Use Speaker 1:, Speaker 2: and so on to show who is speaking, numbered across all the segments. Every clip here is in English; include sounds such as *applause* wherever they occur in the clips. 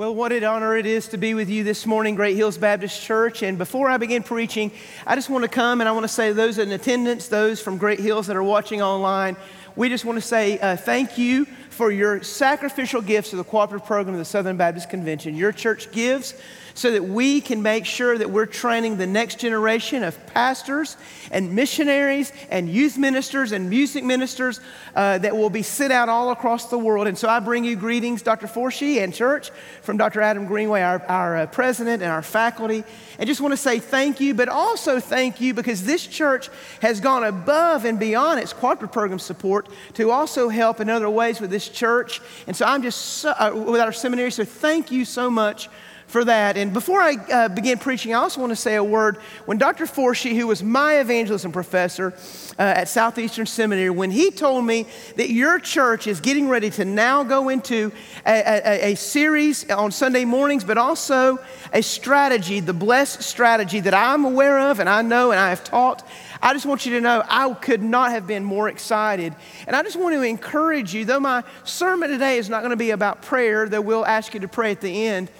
Speaker 1: Well, what an honor it is to be with you this morning, Great Hills Baptist Church. And before I begin preaching, I just want to come and I want to say those in attendance, those from Great Hills that are watching online, we just want to say uh, thank you for your sacrificial gifts to the cooperative program of the Southern Baptist Convention. Your church gives so that we can make sure that we're training the next generation of pastors and missionaries and youth ministers and music ministers uh, that will be sent out all across the world. And so I bring you greetings, Dr. Forshee and church, from Dr. Adam Greenway, our, our uh, president and our faculty. And just want to say thank you, but also thank you because this church has gone above and beyond its cooperative program support to also help in other ways with this church. And so I'm just, so, uh, with our seminary, so thank you so much for that. And before I uh, begin preaching, I also want to say a word. When Dr. Forshee, who was my evangelism professor uh, at Southeastern Seminary, when he told me that your church is getting ready to now go into a, a, a series on Sunday mornings, but also a strategy, the blessed strategy that I'm aware of and I know and I have taught. I just want you to know I could not have been more excited. And I just want to encourage you, though my sermon today is not going to be about prayer, though we'll ask you to pray at the end.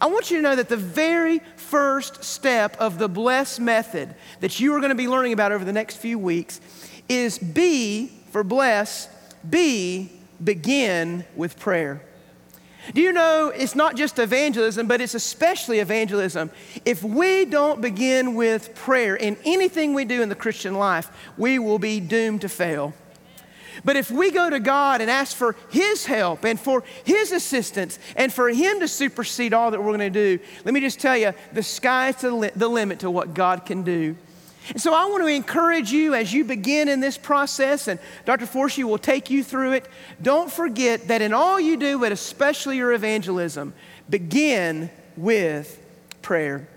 Speaker 1: I want you to know that the very first step of the bless method that you are going to be learning about over the next few weeks is B for bless, B, begin with prayer. Do you know it's not just evangelism, but it's especially evangelism. If we don't begin with prayer in anything we do in the Christian life, we will be doomed to fail. But if we go to God and ask for His help and for His assistance and for Him to supersede all that we're going to do, let me just tell you the sky's the, the limit to what God can do. And so I want to encourage you as you begin in this process, and Dr. Forshee will take you through it. Don't forget that in all you do, but especially your evangelism, begin with prayer.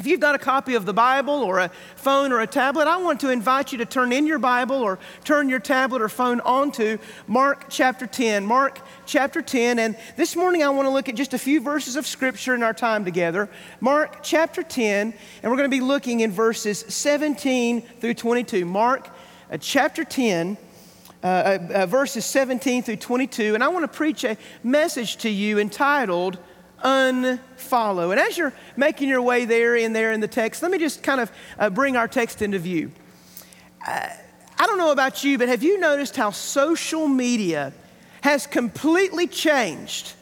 Speaker 1: If you've got a copy of the Bible or a phone or a tablet, I want to invite you to turn in your Bible or turn your tablet or phone onto Mark chapter 10. Mark chapter 10. And this morning I want to look at just a few verses of Scripture in our time together. Mark chapter 10, and we're going to be looking in verses 17 through 22. Mark uh, chapter 10. Uh, uh, verses 17 through 22, and I want to preach a message to you entitled unfollow. And as you're making your way there in there in the text, let me just kind of uh, bring our text into view. Uh, I don't know about you, but have you noticed how social media has completely changed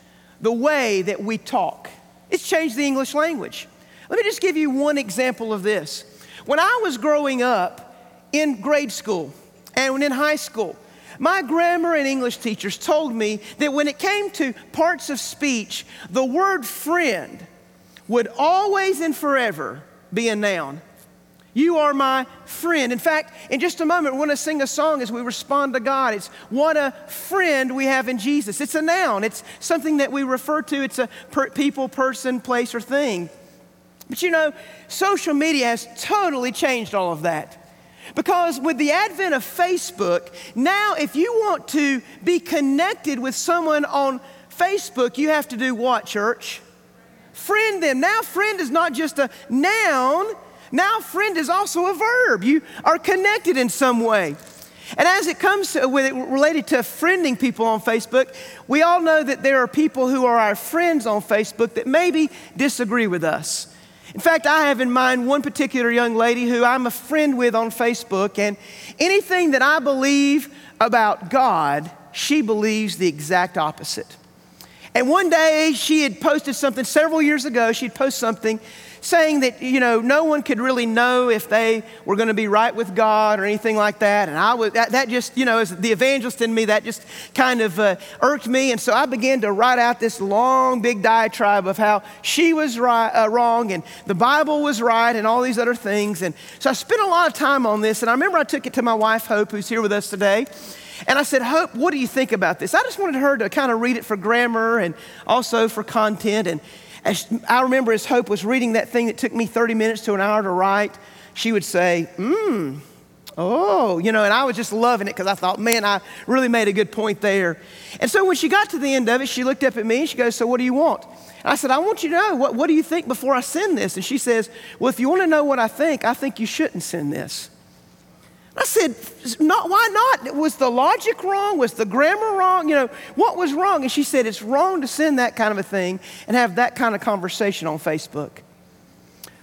Speaker 1: the way that we talk? It's changed the English language. Let me just give you one example of this. When I was growing up in grade school and in high school, my grammar and English teachers told me that when it came to parts of speech, the word friend would always and forever be a noun. You are my friend. In fact, in just a moment, we're going to sing a song as we respond to God. It's what a friend we have in Jesus. It's a noun, it's something that we refer to, it's a per- people, person, place, or thing. But you know, social media has totally changed all of that. Because with the advent of Facebook, now if you want to be connected with someone on Facebook, you have to do what, church? Friend them. Now, friend is not just a noun, now, friend is also a verb. You are connected in some way. And as it comes to, with it related to friending people on Facebook, we all know that there are people who are our friends on Facebook that maybe disagree with us. In fact, I have in mind one particular young lady who I'm a friend with on Facebook, and anything that I believe about God, she believes the exact opposite. And one day she had posted something several years ago, she'd post something saying that, you know, no one could really know if they were going to be right with God or anything like that. And I was, that, that just, you know, as the evangelist in me, that just kind of uh, irked me. And so I began to write out this long, big diatribe of how she was right, uh, wrong and the Bible was right and all these other things. And so I spent a lot of time on this. And I remember I took it to my wife, Hope, who's here with us today. And I said, Hope, what do you think about this? I just wanted her to kind of read it for grammar and also for content. And as I remember as Hope was reading that thing that took me 30 minutes to an hour to write, she would say, Mmm, oh, you know, and I was just loving it because I thought, man, I really made a good point there. And so when she got to the end of it, she looked up at me and she goes, So what do you want? And I said, I want you to know, what, what do you think before I send this? And she says, Well, if you want to know what I think, I think you shouldn't send this. I said, not, why not? Was the logic wrong? Was the grammar wrong? You know, what was wrong? And she said, it's wrong to send that kind of a thing and have that kind of conversation on Facebook.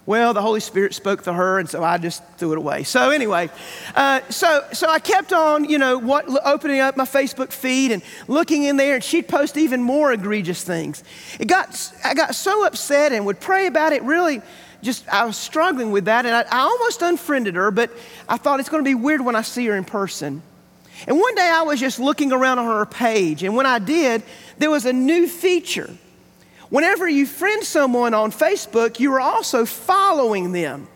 Speaker 1: Well, the Holy Spirit spoke to her, and so I just threw it away. So anyway, uh, so so I kept on, you know, what, opening up my Facebook feed and looking in there, and she'd post even more egregious things. It got I got so upset and would pray about it. Really, just I was struggling with that, and I, I almost unfriended her, but I thought it's going to be weird when I see her in person. And one day I was just looking around on her page, and when I did, there was a new feature. Whenever you friend someone on Facebook, you are also following them.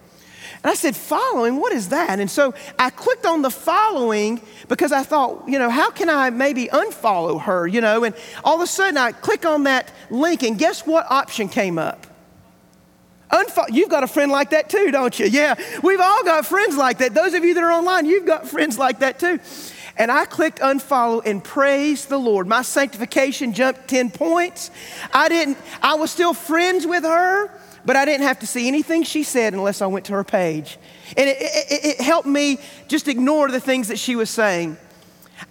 Speaker 1: And I said, Following? What is that? And so I clicked on the following because I thought, you know, how can I maybe unfollow her, you know? And all of a sudden I click on that link, and guess what option came up? Unfo- you've got a friend like that too, don't you? Yeah, we've all got friends like that. Those of you that are online, you've got friends like that too. And I clicked unfollow and praise the Lord. My sanctification jumped 10 points. I didn't, I was still friends with her, but I didn't have to see anything she said unless I went to her page. And it, it, it helped me just ignore the things that she was saying.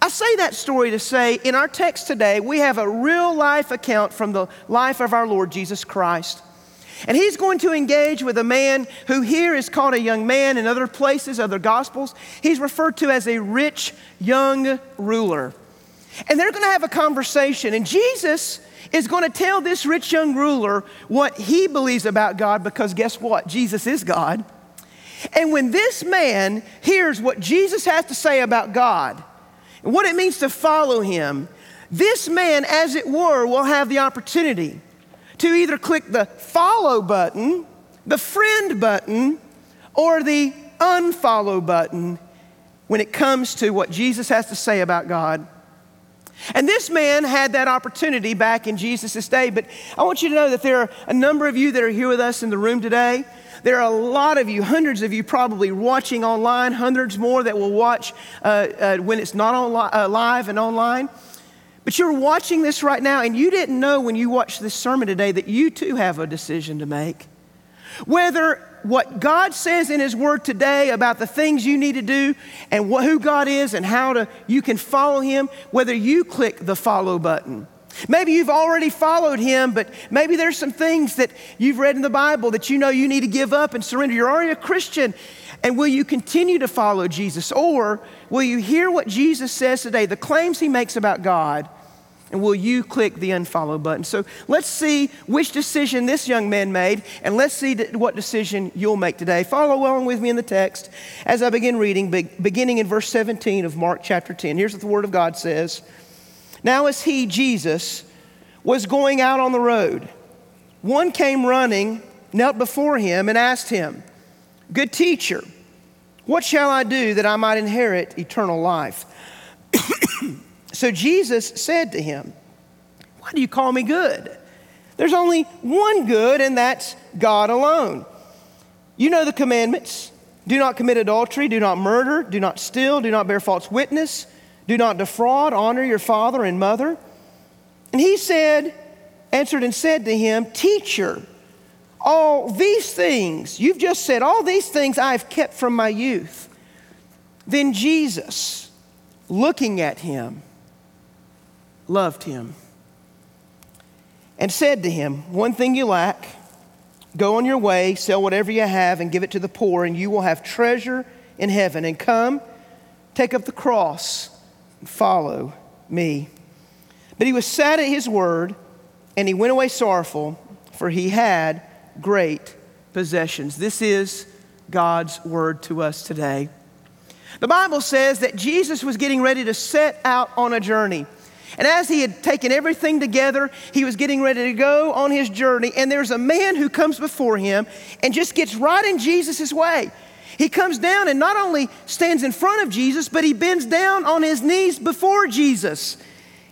Speaker 1: I say that story to say in our text today, we have a real life account from the life of our Lord Jesus Christ. And he's going to engage with a man who here is called a young man in other places, other gospels. He's referred to as a rich young ruler. And they're going to have a conversation. And Jesus is going to tell this rich young ruler what he believes about God because guess what? Jesus is God. And when this man hears what Jesus has to say about God and what it means to follow him, this man, as it were, will have the opportunity to either click the follow button, the friend button, or the unfollow button when it comes to what Jesus has to say about God. And this man had that opportunity back in Jesus' day, but I want you to know that there are a number of you that are here with us in the room today. There are a lot of you, hundreds of you probably watching online, hundreds more that will watch uh, uh, when it's not on li- uh, live and online. But you're watching this right now, and you didn't know when you watched this sermon today that you too have a decision to make. Whether what God says in His Word today about the things you need to do and what, who God is and how to, you can follow Him, whether you click the follow button. Maybe you've already followed him, but maybe there's some things that you've read in the Bible that you know you need to give up and surrender. You're already a Christian. And will you continue to follow Jesus? Or will you hear what Jesus says today, the claims he makes about God, and will you click the unfollow button? So let's see which decision this young man made, and let's see what decision you'll make today. Follow along with me in the text as I begin reading, beginning in verse 17 of Mark chapter 10. Here's what the Word of God says Now, as he, Jesus, was going out on the road, one came running, knelt before him, and asked him, Good teacher, what shall I do that I might inherit eternal life? *clears throat* So Jesus said to him, Why do you call me good? There's only one good, and that's God alone. You know the commandments do not commit adultery, do not murder, do not steal, do not bear false witness, do not defraud, honor your father and mother. And he said, answered and said to him, Teacher, all these things, you've just said, all these things I've kept from my youth. Then Jesus, looking at him, loved him and said to him, One thing you lack, go on your way, sell whatever you have, and give it to the poor, and you will have treasure in heaven. And come, take up the cross, and follow me. But he was sad at his word, and he went away sorrowful, for he had great possessions. This is God's word to us today. The Bible says that Jesus was getting ready to set out on a journey. And as he had taken everything together, he was getting ready to go on his journey. And there's a man who comes before him and just gets right in Jesus' way. He comes down and not only stands in front of Jesus, but he bends down on his knees before Jesus.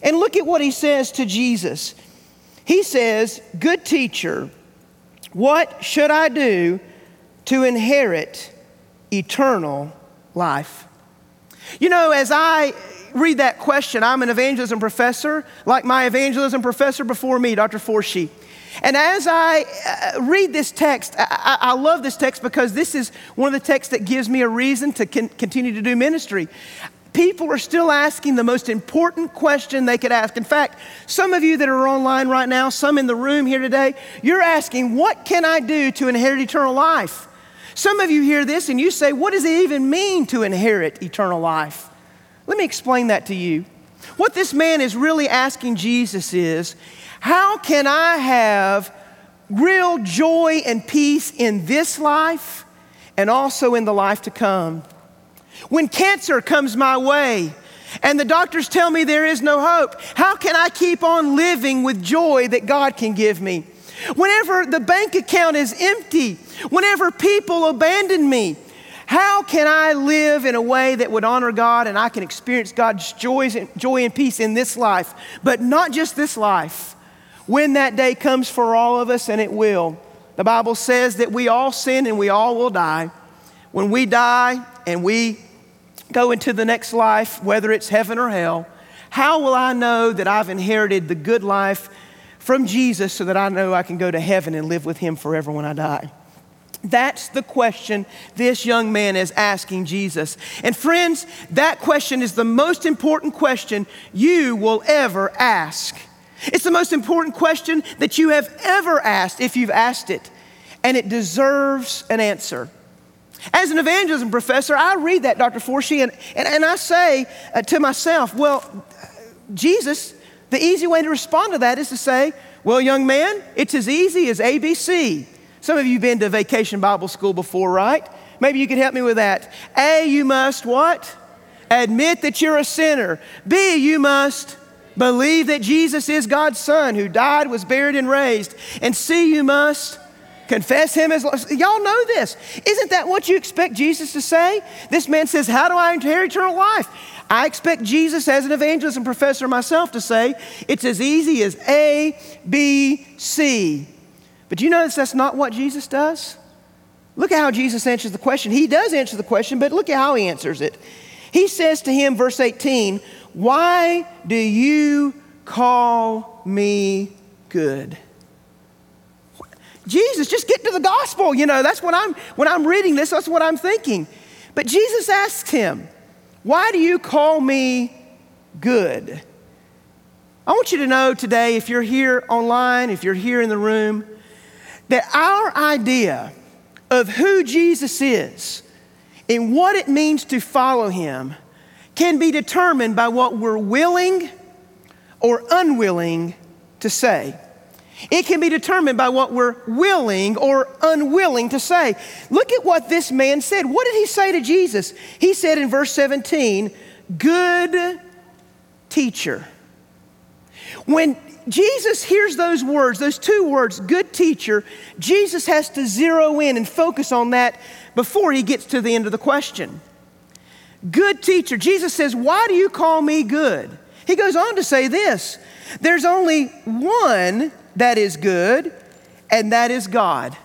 Speaker 1: And look at what he says to Jesus. He says, Good teacher, what should I do to inherit eternal life? You know, as I read that question, I'm an evangelism professor, like my evangelism professor before me, Dr. Forshee. And as I uh, read this text, I, I, love this text because this is one of the texts that gives me a reason to con- continue to do ministry. People are still asking the most important question they could ask. In fact, some of you that are online right now, some in the room here today, you're asking, What can I do to inherit eternal life? Some of you hear this and you say, What does it even mean to inherit eternal life? Let me explain that to you. What this man is really asking Jesus is, how can I have real joy and peace in this life and also in the life to come? When cancer comes my way and the doctors tell me there is no hope, how can I keep on living with joy that God can give me? Whenever the bank account is empty, whenever people abandon me, how can I live in a way that would honor God and I can experience God's joys, joy and peace in this life, but not just this life? when that day comes for all of us, and it will. The Bible says that we all sin and we all will die. When we die and we go into the next life, whether it's heaven or hell, how will I know that I've inherited the good life from Jesus so that I know I can go to heaven and live with Him forever when I die? That's the question this young man is asking Jesus. And friends, that question is the most important question you will ever ask. It's the most important question that you have ever asked if you've asked it, and it deserves an answer. As an evangelism professor, I read that, Dr. Forshee, and, and, and I say uh, to myself, well, Jesus, the easy way to respond to that is to say, well, young man, it's as easy as ABC. Some of you have been to vacation Bible school before, right? Maybe you could help me with that. A, you must what? Admit that you're a sinner. B, you must Believe that Jesus is God's Son who died, was buried, and raised. And see, you must confess Him as. Y'all know this. Isn't that what you expect Jesus to say? This man says, How do I inherit eternal life? I expect Jesus, as an evangelist and professor myself, to say, It's as easy as A, B, C. But you notice that's not what Jesus does? Look at how Jesus answers the question. He does answer the question, but look at how he answers it. He says to him, verse 18, why do you call me good? Jesus, just get to the gospel. You know, that's what I'm, when I'm reading this, that's what I'm thinking. But Jesus asks him, Why do you call me good? I want you to know today, if you're here online, if you're here in the room, that our idea of who Jesus is and what it means to follow him can be determined by what we're willing or unwilling to say. It can be determined by what we're willing or unwilling to say. Look at what this man said. What did he say to Jesus? He said in verse 17, Good teacher. When Jesus hears those words, those two words, good teacher, Jesus has to zero in and focus on that before he gets to the end of the question. Good teacher. Jesus says, Why do you call me good? He goes on to say this there's only one that is good, and that is God.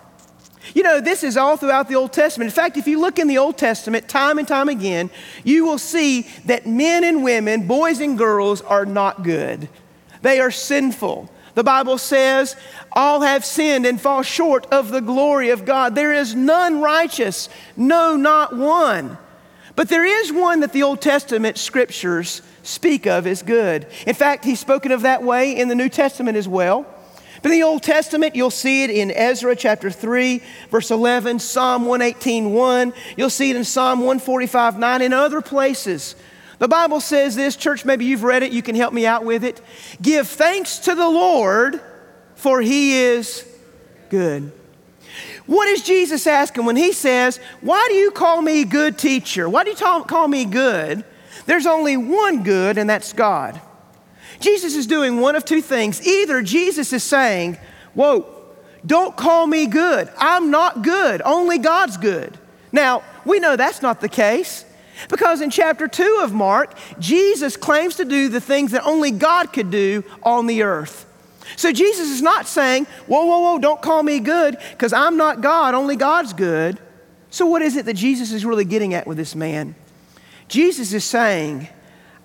Speaker 1: You know, this is all throughout the Old Testament. In fact, if you look in the Old Testament time and time again, you will see that men and women, boys and girls, are not good. They are sinful. The Bible says, all have sinned and fall short of the glory of God. There is none righteous, no, not one. But there is one that the Old Testament scriptures speak of as good. In fact, he's spoken of that way in the New Testament as well. But in the Old Testament, you'll see it in Ezra chapter 3, verse 11, Psalm 118, 1. You'll see it in Psalm 145, 9, and other places. The Bible says this, church, maybe you've read it, you can help me out with it. Give thanks to the Lord, for he is good. What is Jesus asking when he says, Why do you call me good teacher? Why do you call me good? There's only one good, and that's God. Jesus is doing one of two things. Either Jesus is saying, Whoa, don't call me good. I'm not good. Only God's good. Now, we know that's not the case because in chapter 2 of Mark, Jesus claims to do the things that only God could do on the earth. So Jesus is not saying, whoa, whoa, whoa, don't call me good because I'm not God, only God's good. So, what is it that Jesus is really getting at with this man? Jesus is saying,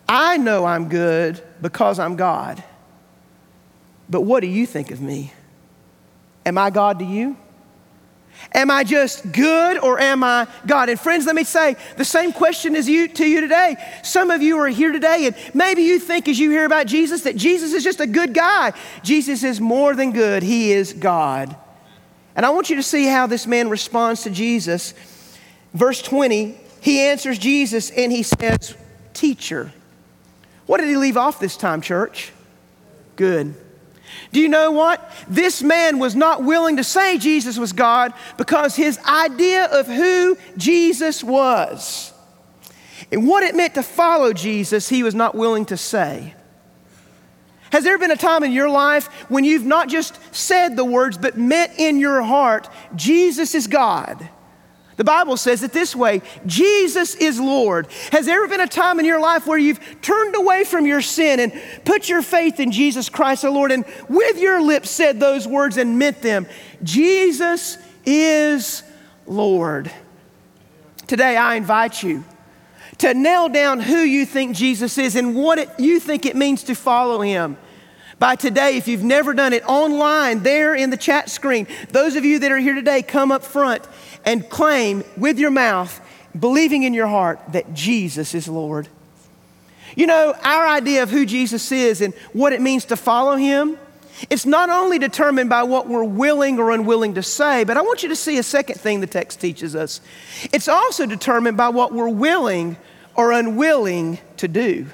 Speaker 1: I know I'm good because I'm God. But what do you think of me? Am I God to you? Am I just good or am I God? And friends, let me say the same question is you to you today. Some of you are here today and maybe you think as you hear about Jesus that Jesus is just a good guy. Jesus is more than good. He is God. And I want you to see how this man responds to Jesus. Verse 20, he answers Jesus and he says, "Teacher." What did he leave off this time, church? Good. Do you know what? This man was not willing to say Jesus was God because his idea of who Jesus was and what it meant to follow Jesus, he was not willing to say. Has there been a time in your life when you've not just said the words, but meant in your heart, Jesus is God? The Bible says it this way Jesus is Lord. Has there ever been a time in your life where you've turned away from your sin and put your faith in Jesus Christ the Lord and with your lips said those words and meant them? Jesus is Lord. Today, I invite you to nail down who you think Jesus is and what it, you think it means to follow him. By today, if you've never done it online, there in the chat screen, those of you that are here today, come up front and claim with your mouth, believing in your heart that Jesus is Lord. You know, our idea of who Jesus is and what it means to follow him, it's not only determined by what we're willing or unwilling to say, but I want you to see a second thing the text teaches us. It's also determined by what we're willing or unwilling to do.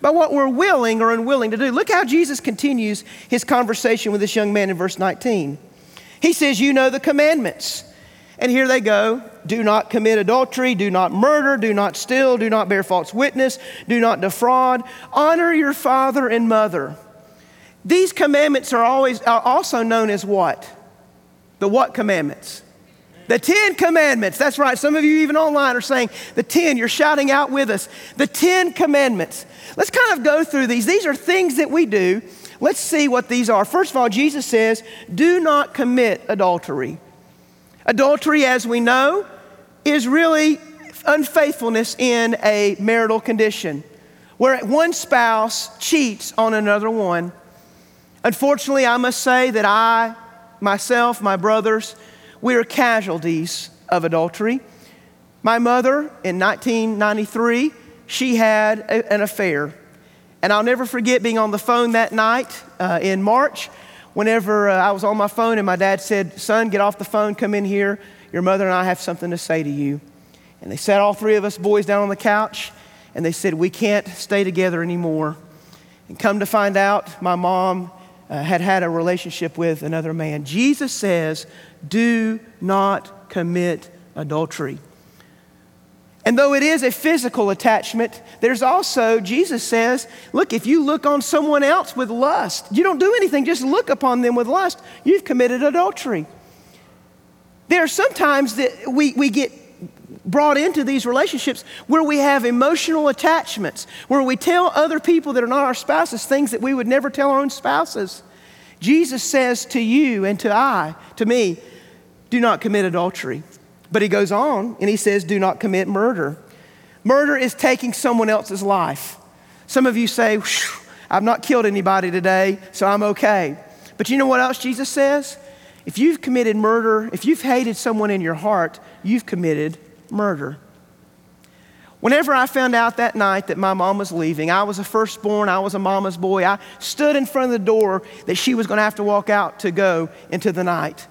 Speaker 1: By what we're willing or unwilling to do. Look how Jesus continues his conversation with this young man in verse 19. He says, You know the commandments. And here they go do not commit adultery, do not murder, do not steal, do not bear false witness, do not defraud, honor your father and mother. These commandments are always are also known as what? The what commandments? The 10 commandments. That's right. Some of you, even online, are saying the 10. You're shouting out with us. The 10 commandments. Let's kind of go through these. These are things that we do. Let's see what these are. First of all, Jesus says, do not commit adultery. Adultery, as we know, is really unfaithfulness in a marital condition where one spouse cheats on another one. Unfortunately, I must say that I, myself, my brothers, we are casualties of adultery. My mother, in 1993, she had a, an affair. And I'll never forget being on the phone that night uh, in March whenever uh, I was on my phone and my dad said, Son, get off the phone, come in here. Your mother and I have something to say to you. And they sat all three of us boys down on the couch and they said, We can't stay together anymore. And come to find out, my mom uh, had had a relationship with another man. Jesus says, Do not commit adultery. And though it is a physical attachment, there's also, Jesus says, look, if you look on someone else with lust, you don't do anything, just look upon them with lust, you've committed adultery. There are sometimes that we, we get brought into these relationships where we have emotional attachments, where we tell other people that are not our spouses things that we would never tell our own spouses. Jesus says to you and to I, to me, do not commit adultery. But he goes on and he says, Do not commit murder. Murder is taking someone else's life. Some of you say, I've not killed anybody today, so I'm okay. But you know what else Jesus says? If you've committed murder, if you've hated someone in your heart, you've committed murder. Whenever I found out that night that my mom was leaving, I was a firstborn, I was a mama's boy, I stood in front of the door that she was going to have to walk out to go into the night.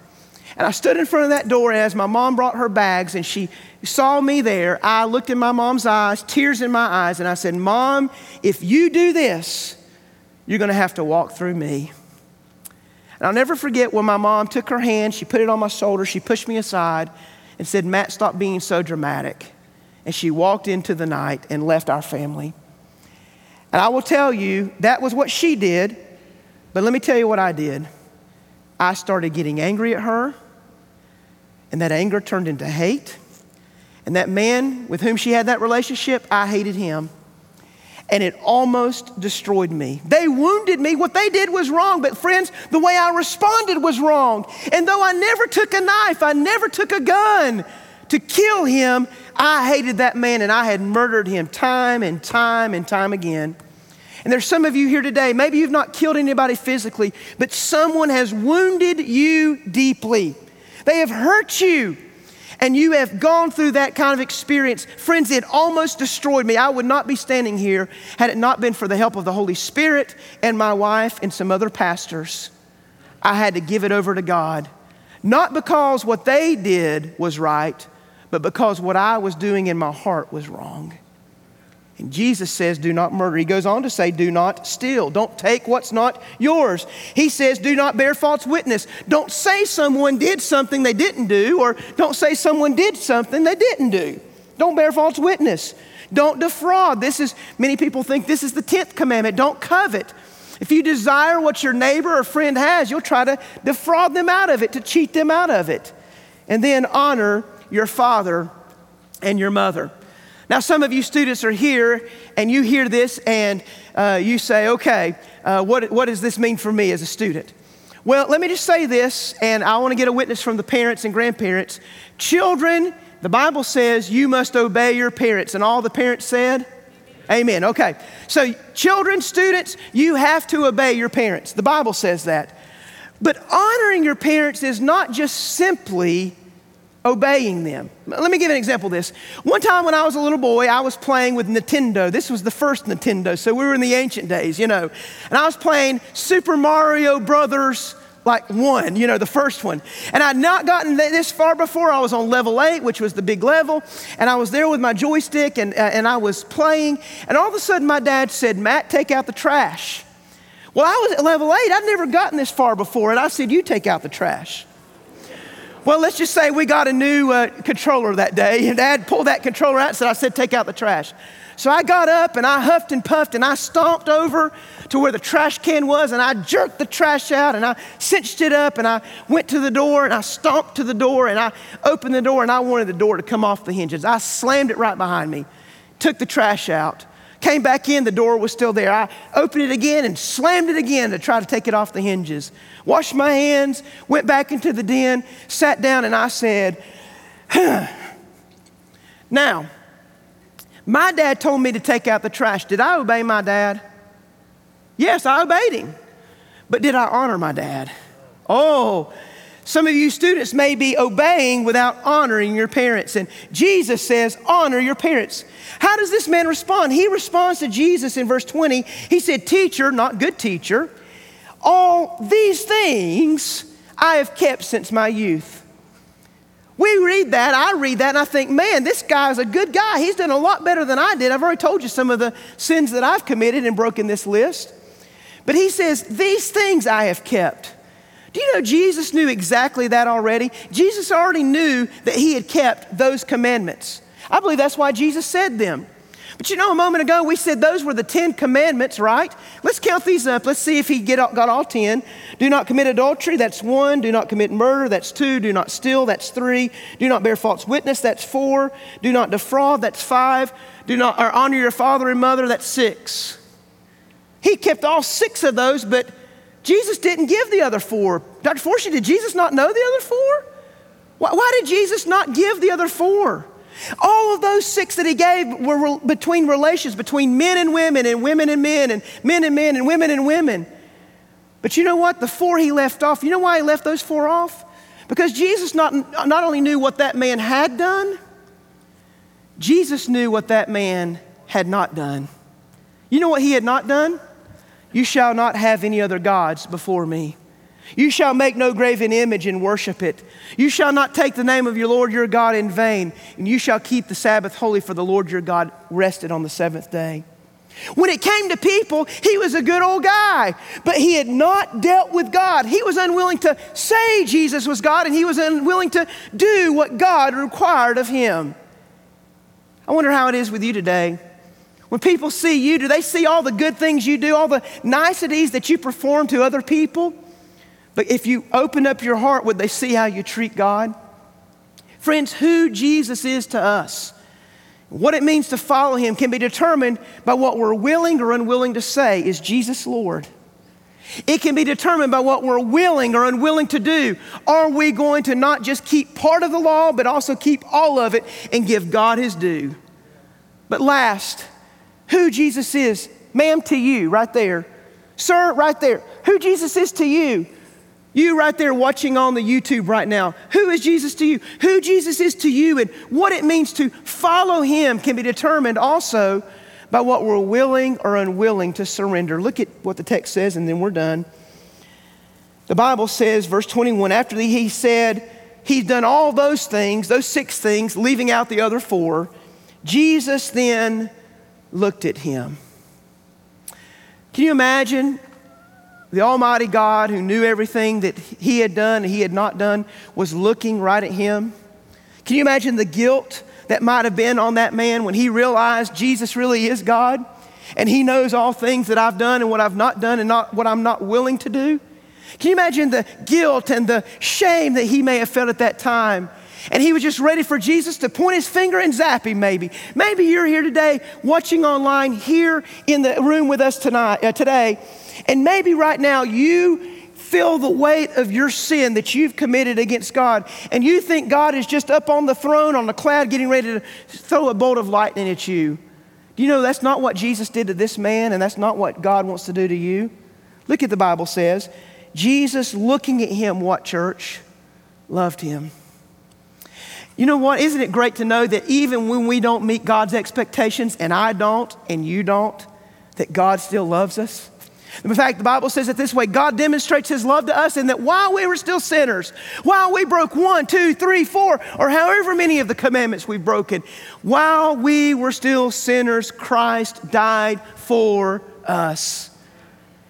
Speaker 1: And I stood in front of that door, as my mom brought her bags and she saw me there, I looked in my mom's eyes, tears in my eyes, and I said, Mom, if you do this, you're going to have to walk through me. And I'll never forget when my mom took her hand, she put it on my shoulder, she pushed me aside, and said, Matt, stop being so dramatic. And she walked into the night and left our family. And I will tell you, that was what she did, but let me tell you what I did. I started getting angry at her. And that anger turned into hate. And that man with whom she had that relationship, I hated him. And it almost destroyed me. They wounded me. What they did was wrong. But, friends, the way I responded was wrong. And though I never took a knife, I never took a gun to kill him, I hated that man and I had murdered him time and time and time again. And there's some of you here today, maybe you've not killed anybody physically, but someone has wounded you deeply. They have hurt you and you have gone through that kind of experience, friends, it almost destroyed me. I would not be standing here had it not been for the help of the Holy Spirit and my wife and some other pastors. I had to give it over to God. Not because what they did was right, but because what I was doing in my heart was wrong. And Jesus says, Do not murder. He goes on to say, Do not steal. Don't take what's not yours. He says, Do not bear false witness. Don't say someone did something they didn't do, or don't say someone did something they didn't do. Don't bear false witness. Don't defraud. This is, many people think this is the 10th commandment. Don't covet. If you desire what your neighbor or friend has, you'll try to defraud them out of it, to cheat them out of it. And then honor your father and your mother. Now, some of you students are here and you hear this and uh, you say, okay, uh, what, what does this mean for me as a student? Well, let me just say this, and I want to get a witness from the parents and grandparents. Children, the Bible says you must obey your parents, and all the parents said, Amen. Okay. So, children, students, you have to obey your parents. The Bible says that. But honoring your parents is not just simply obeying them. Let me give an example of this. One time when I was a little boy, I was playing with Nintendo. This was the first Nintendo, so we were in the ancient days, you know. And I was playing Super Mario Brothers like one, you know, the first one. And I'd not gotten this far before. I was on level eight, which was the big level. And I was there with my joystick and, uh, and I was playing. And all of a sudden, my dad said, Matt, take out the trash. Well, I was at level eight. I'd never gotten this far before. And I said, You take out the trash. Well, let's just say we got a new uh, controller that day, and *laughs* Dad pulled that controller out and said, I said, take out the trash. So I got up and I huffed and puffed and I stomped over to where the trash can was and I jerked the trash out and I cinched it up and I went to the door and I stomped to the door and I opened the door and I wanted the door to come off the hinges. I slammed it right behind me, took the trash out, Came back in, the door was still there. I opened it again and slammed it again to try to take it off the hinges. Washed my hands, went back into the den, sat down, and I said, huh. *sighs* Now, my dad told me to take out the trash. Did I obey my dad? Yes, I obeyed him. But did I honor my dad? Oh, some of you students may be obeying without honoring your parents. And Jesus says, honor your parents. How does this man respond? He responds to Jesus in verse 20. He said, Teacher, not good teacher, all these things I have kept since my youth. We read that, I read that, and I think, man, this guy's a good guy. He's done a lot better than I did. I've already told you some of the sins that I've committed and broken this list. But he says, These things I have kept. Do you know Jesus knew exactly that already? Jesus already knew that he had kept those commandments. I believe that's why Jesus said them. But you know, a moment ago we said those were the 10 commandments, right? Let's count these up. Let's see if he get, got all 10. Do not commit adultery, that's one. Do not commit murder, that's two. Do not steal, that's three. Do not bear false witness, that's four. Do not defraud, that's five. Do not or honor your father and mother, that's six. He kept all six of those, but Jesus didn't give the other four. Dr. Forshee, did Jesus not know the other four? Why, why did Jesus not give the other four? All of those six that he gave were re- between relations, between men and women, and women and men, and men and men, and women and women. But you know what? The four he left off, you know why he left those four off? Because Jesus not, not only knew what that man had done, Jesus knew what that man had not done. You know what he had not done? You shall not have any other gods before me. You shall make no graven image and worship it. You shall not take the name of your Lord your God in vain, and you shall keep the Sabbath holy, for the Lord your God rested on the seventh day. When it came to people, he was a good old guy, but he had not dealt with God. He was unwilling to say Jesus was God, and he was unwilling to do what God required of him. I wonder how it is with you today. When people see you, do they see all the good things you do, all the niceties that you perform to other people? But if you open up your heart, would they see how you treat God? Friends, who Jesus is to us, what it means to follow him, can be determined by what we're willing or unwilling to say is Jesus Lord? It can be determined by what we're willing or unwilling to do. Are we going to not just keep part of the law, but also keep all of it and give God his due? But last, who Jesus is, ma'am, to you, right there. Sir, right there. Who Jesus is to you. You right there watching on the YouTube right now. Who is Jesus to you? Who Jesus is to you and what it means to follow him can be determined also by what we're willing or unwilling to surrender. Look at what the text says, and then we're done. The Bible says, verse 21, after he said, He's done all those things, those six things, leaving out the other four. Jesus then looked at him. Can you imagine the Almighty God who knew everything that he had done and he had not done was looking right at him? Can you imagine the guilt that might have been on that man when he realized Jesus really is God and he knows all things that I've done and what I've not done and not what I'm not willing to do? Can you imagine the guilt and the shame that he may have felt at that time? And he was just ready for Jesus to point his finger and zap him, maybe. Maybe you're here today watching online here in the room with us tonight, uh, today, and maybe right now you feel the weight of your sin that you've committed against God, and you think God is just up on the throne on the cloud getting ready to throw a bolt of lightning at you. Do you know that's not what Jesus did to this man, and that's not what God wants to do to you? Look at the Bible says. Jesus, looking at him, what church? Loved him. You know what? Isn't it great to know that even when we don't meet God's expectations, and I don't, and you don't, that God still loves us? In fact, the Bible says it this way God demonstrates his love to us in that while we were still sinners, while we broke one, two, three, four, or however many of the commandments we've broken, while we were still sinners, Christ died for us.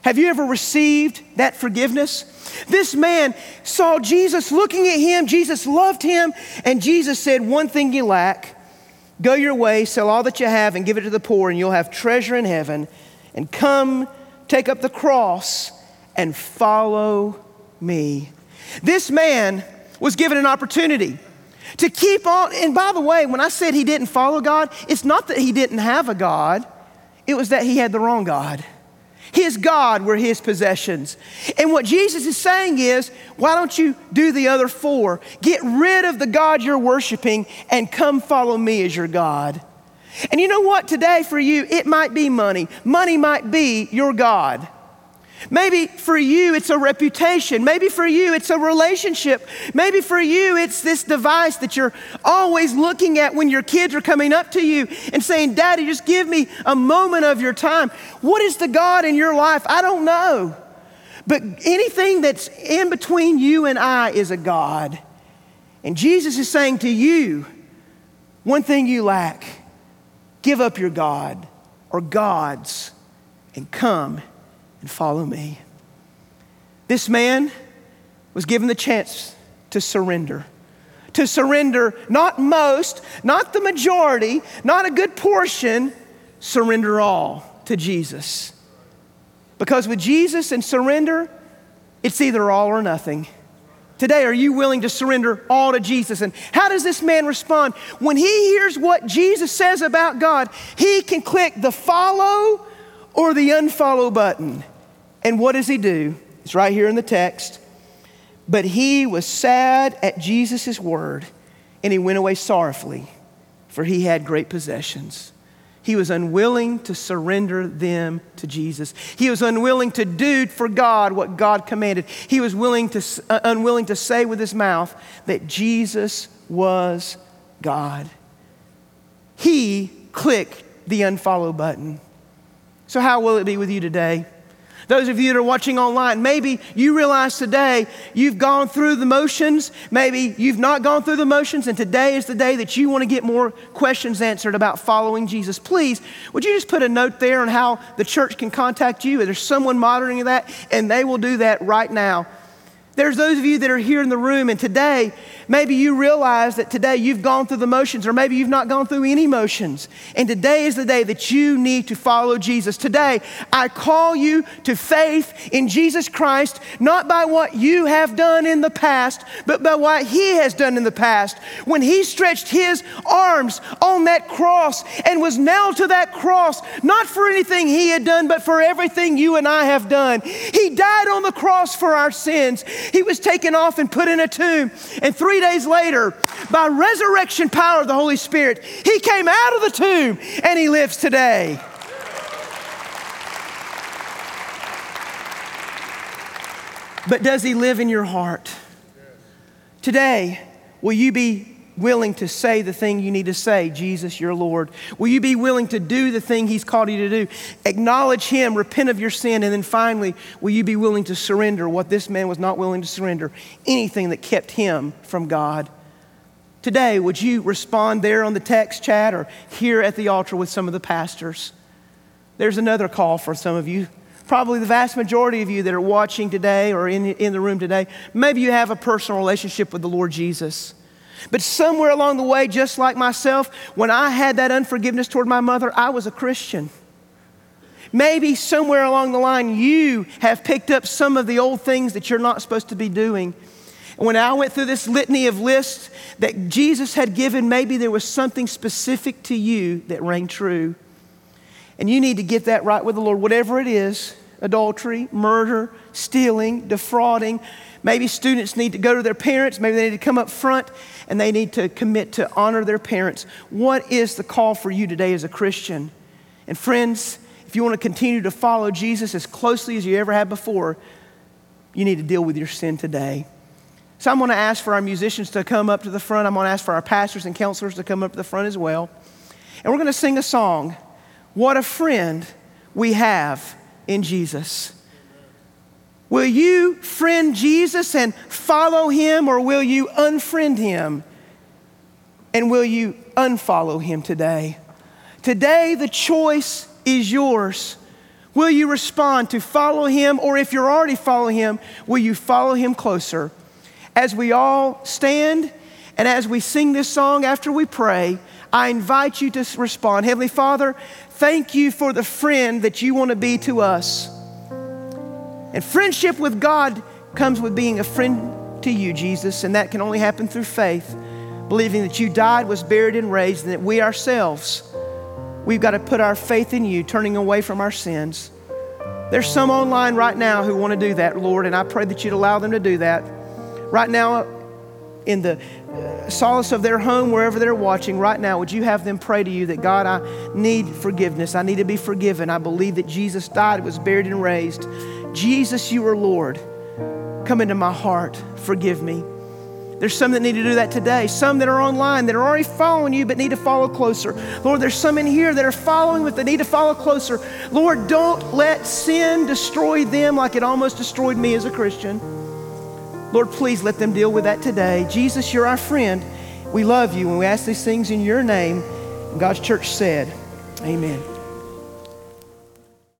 Speaker 1: Have you ever received that forgiveness? This man saw Jesus looking at him, Jesus loved him, and Jesus said, One thing you lack go your way, sell all that you have, and give it to the poor, and you'll have treasure in heaven, and come take up the cross and follow me. This man was given an opportunity to keep on. And by the way, when I said he didn't follow God, it's not that he didn't have a God, it was that he had the wrong God. His God were his possessions. And what Jesus is saying is, why don't you do the other four? Get rid of the God you're worshiping and come follow me as your God. And you know what? Today for you, it might be money. Money might be your God. Maybe for you, it's a reputation. Maybe for you, it's a relationship. Maybe for you, it's this device that you're always looking at when your kids are coming up to you and saying, Daddy, just give me a moment of your time. What is the God in your life? I don't know. But anything that's in between you and I is a God. And Jesus is saying to you, one thing you lack Give up your God or gods and come and follow me. This man was given the chance to surrender. To surrender not most, not the majority, not a good portion, surrender all to Jesus. Because with Jesus and surrender, it's either all or nothing. Today, are you willing to surrender all to Jesus? And how does this man respond? When he hears what Jesus says about God, he can click the follow or the unfollow button. And what does he do? It's right here in the text. But he was sad at Jesus' word, and he went away sorrowfully, for he had great possessions. He was unwilling to surrender them to Jesus. He was unwilling to do for God what God commanded. He was willing to, uh, unwilling to say with his mouth that Jesus was God. He clicked the unfollow button. So, how will it be with you today? Those of you that are watching online, maybe you realize today you've gone through the motions. Maybe you've not gone through the motions, and today is the day that you want to get more questions answered about following Jesus. Please, would you just put a note there on how the church can contact you? There's someone monitoring that, and they will do that right now. There's those of you that are here in the room, and today Maybe you realize that today you've gone through the motions, or maybe you've not gone through any motions. And today is the day that you need to follow Jesus. Today, I call you to faith in Jesus Christ, not by what you have done in the past, but by what He has done in the past. When He stretched His arms on that cross and was nailed to that cross, not for anything He had done, but for everything you and I have done. He died on the cross for our sins. He was taken off and put in a tomb. And three days later, by resurrection power of the Holy Spirit, he came out of the tomb and he lives today. But does he live in your heart? Today, will you be willing to say the thing you need to say, Jesus, your Lord? Will you be willing to do the thing He's called you to do? Acknowledge Him, repent of your sin, and then finally, will you be willing to surrender what this man was not willing to surrender? Anything that kept him from God. Today, would you respond there on the text chat or here at the altar with some of the pastors? There's another call for some of you. Probably the vast majority of you that are watching today or in, in the room today, maybe you have a personal relationship with the Lord Jesus. But somewhere along the way, just like myself, when I had that unforgiveness toward my mother, I was a Christian. Maybe somewhere along the line, you have picked up some of the old things that you're not supposed to be doing. And when I went through this litany of lists that Jesus had given, maybe there was something specific to you that rang true. And you need to get that right with the Lord, whatever it is adultery, murder, stealing, defrauding. Maybe students need to go to their parents, maybe they need to come up front and they need to commit to honor their parents. What is the call for you today as a Christian? And friends, if you want to continue to follow Jesus as closely as you ever have before, you need to deal with your sin today. So I'm going to ask for our musicians to come up to the front. I'm going to ask for our pastors and counselors to come up to the front as well. And we're going to sing a song, What a Friend We Have in Jesus. Will you friend Jesus and follow him, or will you unfriend him? And will you unfollow him today? Today, the choice is yours. Will you respond to follow him, or if you're already following him, will you follow him closer? As we all stand and as we sing this song after we pray, I invite you to respond. Heavenly Father, thank you for the friend that you want to be to us. And friendship with God comes with being a friend to you, Jesus, and that can only happen through faith, believing that you died, was buried, and raised, and that we ourselves, we've got to put our faith in you, turning away from our sins. There's some online right now who want to do that, Lord, and I pray that you'd allow them to do that. Right now, in the uh, solace of their home, wherever they're watching, right now, would you have them pray to you that God, I need forgiveness. I need to be forgiven. I believe that Jesus died, was buried, and raised. Jesus, you are Lord. Come into my heart. Forgive me. There's some that need to do that today. Some that are online that are already following you but need to follow closer. Lord, there's some in here that are following but they need to follow closer. Lord, don't let sin destroy them like it almost destroyed me as a Christian. Lord, please let them deal with that today. Jesus, you're our friend. We love you and we ask these things in your name. God's church said, Amen.